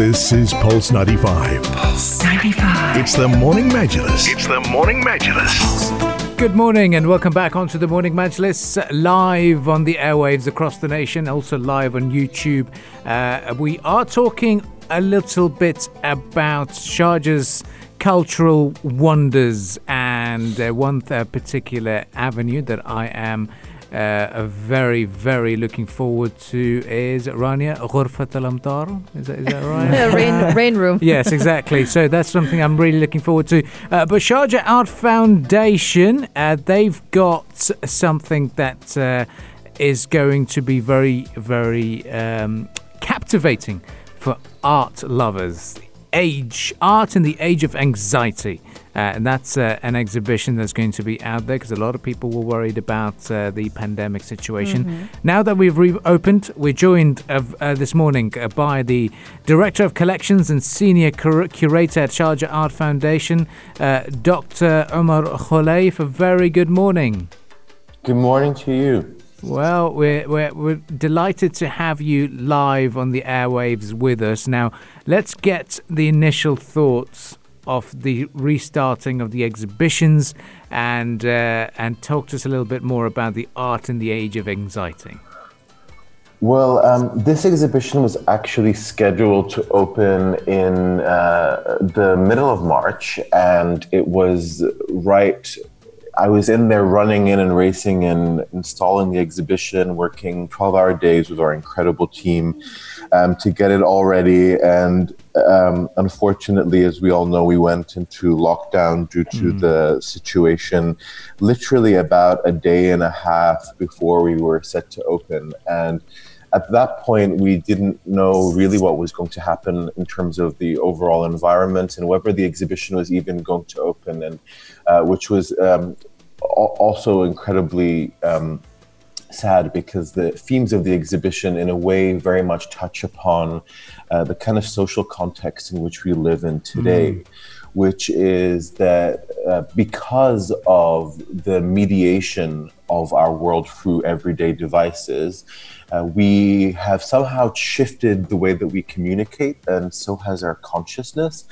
This is Pulse 95. Pulse 95. It's the Morning Majlis. It's the Morning Majlis. Good morning and welcome back onto the Morning Majlis, live on the airwaves across the nation, also live on YouTube. Uh, we are talking a little bit about Sharjah's cultural wonders and uh, one th- particular avenue that I am uh, very, very looking forward to is Rania Ghurfat al Amtar. Is that, is that right? rain, rain room. yes, exactly. So that's something I'm really looking forward to. Uh, but Sharjah Art Foundation, uh, they've got something that uh, is going to be very, very um, captivating for art lovers. Age, art in the age of anxiety. Uh, and that's uh, an exhibition that's going to be out there because a lot of people were worried about uh, the pandemic situation. Mm-hmm. Now that we've reopened, we're joined uh, this morning uh, by the Director of Collections and Senior Cur- Curator at Sharjah Art Foundation, uh, Dr. Omar Kholeif. A very good morning. Good morning to you. Well, we're, we're, we're delighted to have you live on the airwaves with us. Now, let's get the initial thoughts of the restarting of the exhibitions and uh, and talk to us a little bit more about the art in the age of anxiety. Well, um, this exhibition was actually scheduled to open in uh, the middle of March, and it was right. I was in there running in and racing and installing the exhibition, working 12 hour days with our incredible team um, to get it all ready. And um, unfortunately, as we all know, we went into lockdown due to mm. the situation literally about a day and a half before we were set to open. And at that point, we didn't know really what was going to happen in terms of the overall environment and whether the exhibition was even going to open, and uh, which was um, also incredibly um, sad because the themes of the exhibition, in a way, very much touch upon uh, the kind of social context in which we live in today, mm. which is that uh, because of the mediation of our world through everyday devices, uh, we have somehow shifted the way that we communicate, and so has our consciousness.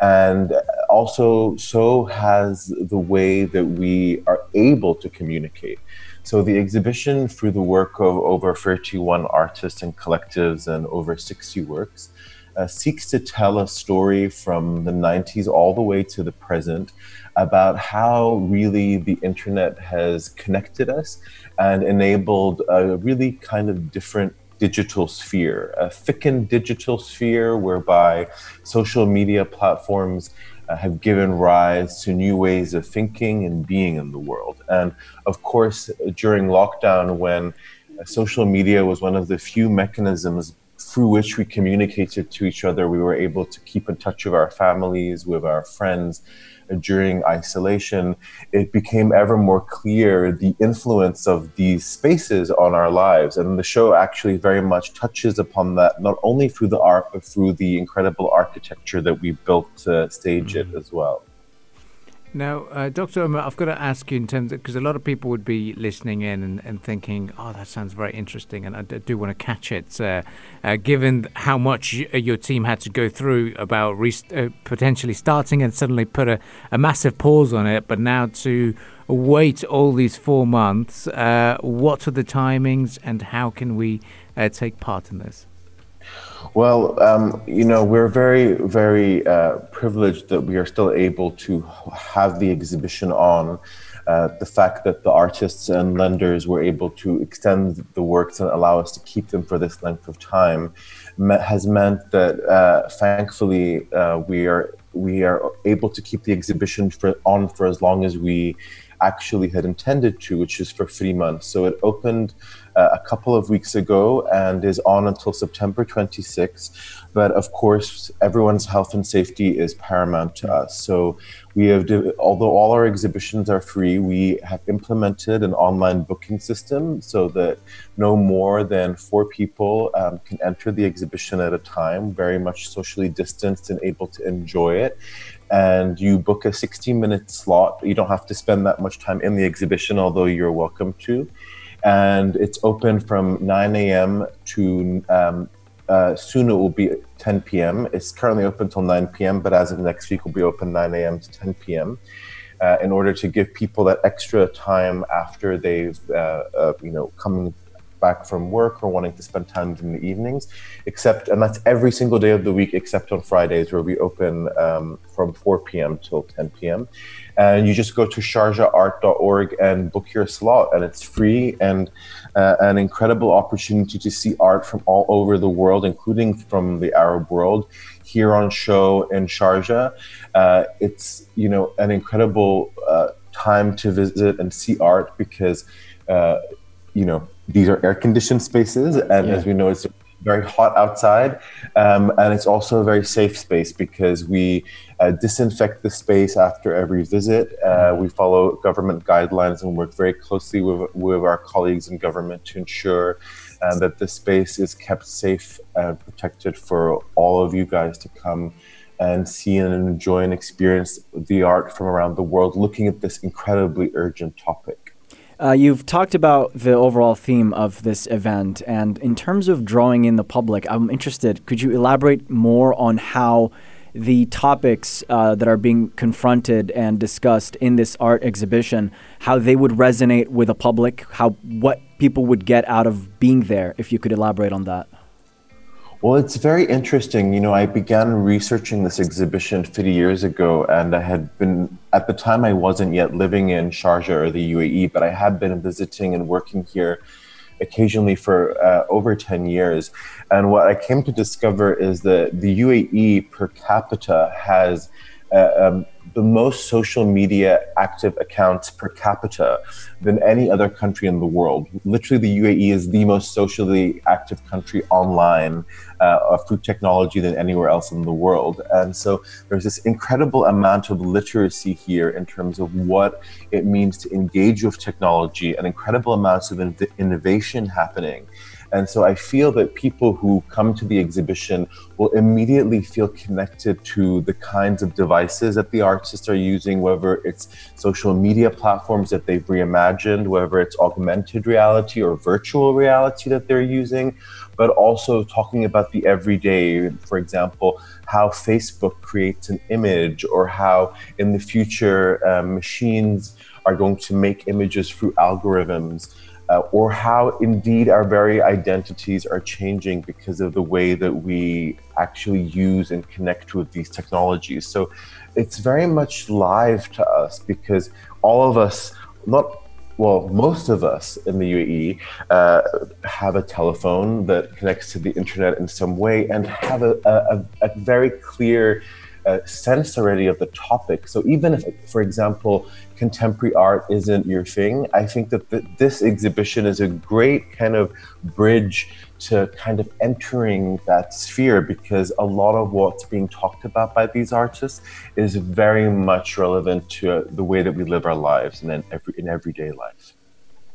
And also, so has the way that we are able to communicate. So the exhibition, through the work of over 31 artists and collectives and over 60 works, uh, seeks to tell a story from the 90s all the way to the present about how really the internet has connected us and enabled a really kind of different digital sphere, a thickened digital sphere whereby social media platforms uh, have given rise to new ways of thinking and being in the world. And of course, during lockdown, when social media was one of the few mechanisms through which we communicated to each other, we were able to keep in touch with our families, with our friends, during isolation, it became ever more clear the influence of these spaces on our lives. And the show actually very much touches upon that, not only through the art, but through the incredible architecture that we built to stage mm-hmm. it as well. Now, uh, Dr. Omar, I've got to ask you in terms of because a lot of people would be listening in and, and thinking, oh, that sounds very interesting, and I do want to catch it. Uh, uh, given how much y- uh, your team had to go through about re- uh, potentially starting and suddenly put a, a massive pause on it, but now to wait all these four months, uh, what are the timings and how can we take part in this? Well, um, you know, we're very, very uh, privileged that we are still able to have the exhibition on. Uh, the fact that the artists and lenders were able to extend the works and allow us to keep them for this length of time has meant that, uh, thankfully, uh, we are we are able to keep the exhibition for, on for as long as we actually had intended to, which is for three months. So it opened uh, a couple of weeks ago and is on until September 26th. But of course, everyone's health and safety is paramount to us. So we have, although all our exhibitions are free, we have implemented an online booking system so that no more than four people um, can enter the exhibition at a time, very much socially distanced and able to enjoy it and you book a 60 minute slot. You don't have to spend that much time in the exhibition, although you're welcome to. And it's open from 9 a.m. to um, uh, soon it will be 10 p.m. It's currently open until 9 p.m., but as of next week, will be open 9 a.m. to 10 p.m. Uh, in order to give people that extra time after they've, uh, uh, you know, coming back from work or wanting to spend time in the evenings, except, and that's every single day of the week except on Fridays where we open um, from 4 p.m. till 10 p.m. And you just go to sharjahart.org and book your slot, and it's free and uh, an incredible opportunity to see art from all over the world, including from the Arab world, here on show in Sharjah. Uh, it's you know an incredible uh, time to visit and see art because uh, you know these are air conditioned spaces, and yeah. as we know, it's very hot outside, um, and it's also a very safe space because we uh, disinfect the space after every visit. Uh, we follow government guidelines and work very closely with, with our colleagues in government to ensure uh, that the space is kept safe and protected for all of you guys to come and see and enjoy and experience the art from around the world, looking at this incredibly urgent topic. Uh, you've talked about the overall theme of this event, and in terms of drawing in the public, I'm interested. Could you elaborate more on how the topics uh, that are being confronted and discussed in this art exhibition, how they would resonate with the public, how what people would get out of being there? If you could elaborate on that. Well, it's very interesting. You know, I began researching this exhibition 50 years ago, and I had been, at the time, I wasn't yet living in Sharjah or the UAE, but I had been visiting and working here occasionally for uh, over 10 years. And what I came to discover is that the UAE per capita has um, the most social media active accounts per capita than any other country in the world. Literally, the UAE is the most socially active country online uh, through technology than anywhere else in the world. And so there's this incredible amount of literacy here in terms of what it means to engage with technology, and incredible amounts of in- innovation happening. And so I feel that people who come to the exhibition will immediately feel connected to the kinds of devices that the artists are using, whether it's social media platforms that they've reimagined, whether it's augmented reality or virtual reality that they're using, but also talking about the everyday, for example, how Facebook creates an image or how in the future uh, machines are going to make images through algorithms uh, or how indeed our very identities are changing because of the way that we actually use and connect with these technologies. So it's very much live to us because all of us, not well, most of us in the UAE uh, have a telephone that connects to the internet in some way and have a, a, a very clear sense already of the topic. So even if, for example, contemporary art isn't your thing, I think that th- this exhibition is a great kind of bridge to kind of entering that sphere because a lot of what's being talked about by these artists is very much relevant to the way that we live our lives and in, every, in everyday life.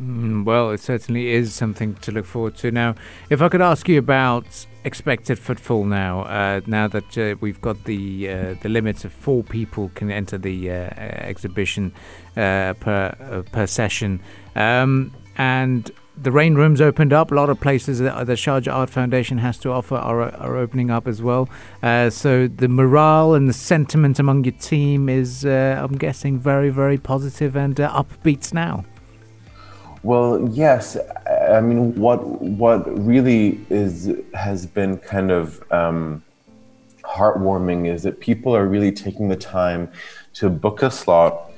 Mm, well, it certainly is something to look forward to. Now, if I could ask you about expected footfall now, uh, now that uh, we've got the uh, the limits of four people can enter the uh, exhibition uh, per uh, per session, um, and the rain rooms opened up. A lot of places that the Sharjah Art Foundation has to offer are, are opening up as well. so the morale and the sentiment among your team is, I'm guessing, very very positive and upbeat now. Well, yes. I mean, what what really is has been kind of um, heartwarming is that people are really taking the time to book a slot,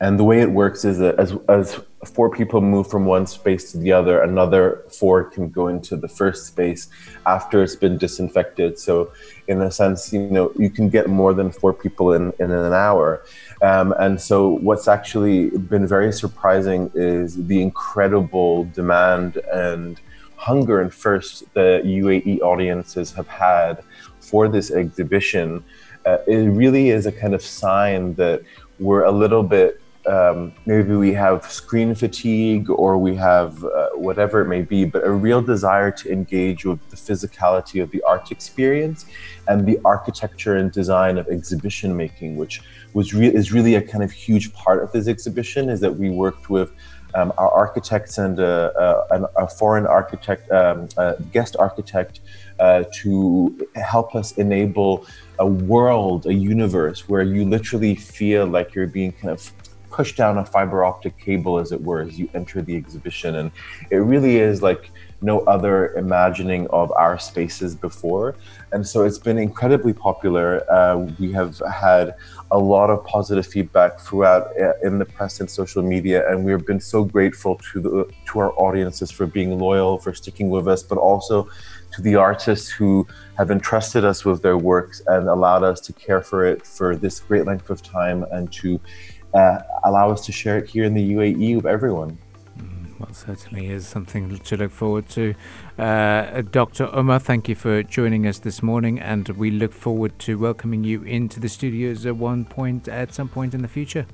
and the way it works is that as as four people move from one space to the other, another four can go into the first space after it's been disinfected. So, in a sense, you know, you can get more than four people in in an hour. Um, and so, what's actually been very surprising is the incredible demand and hunger and thirst the UAE audiences have had for this exhibition. Uh, it really is a kind of sign that we're a little bit um, maybe we have screen fatigue or we have uh, whatever it may be, but a real desire to engage with the physicality of the art experience and the architecture and design of exhibition making, which was re- is really a kind of huge part of this exhibition. Is that we worked with um, our architects and uh, uh, a foreign architect, um, guest architect uh, to help us enable a world, a universe where you literally feel like you're being kind of pushed down a fiber optic cable, as it were, as you enter the exhibition. And it really is like no other imagining of our spaces before. And so it's been incredibly popular. Uh, we have had a lot of positive feedback throughout uh, in the press and social media, and we've been so grateful to the to our audiences for being loyal, for sticking with us, but also to the artists who have entrusted us with their works and allowed us to care for it for this great length of time and to uh, allow us to share it here in the UAE with everyone. Well, certainly is something to look forward to. Uh, Dr. Omar, thank you for joining us this morning, and we look forward to welcoming you into the studios at one point, at some point in the future.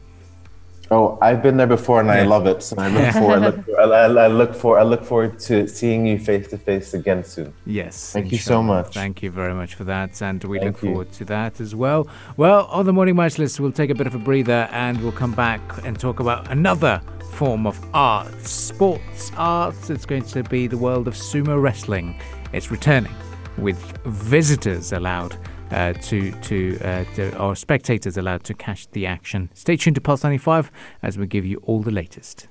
Oh, I've been there before, and I love it. So I look forward. I look, for, I, look for. I look forward to seeing you face to face again soon. Yes. Thank you so much. Thank you very much for that, and we Thank look you. forward to that as well. Well, on the morning Majlis, we'll take a bit of a breather, and we'll come back and talk about another form of arts, sports arts. It's going to be the world of sumo wrestling. It's returning with visitors allowed. Uh, to to, uh, to or spectators allowed to catch the action. Stay tuned to Pulse 95 as we give you all the latest.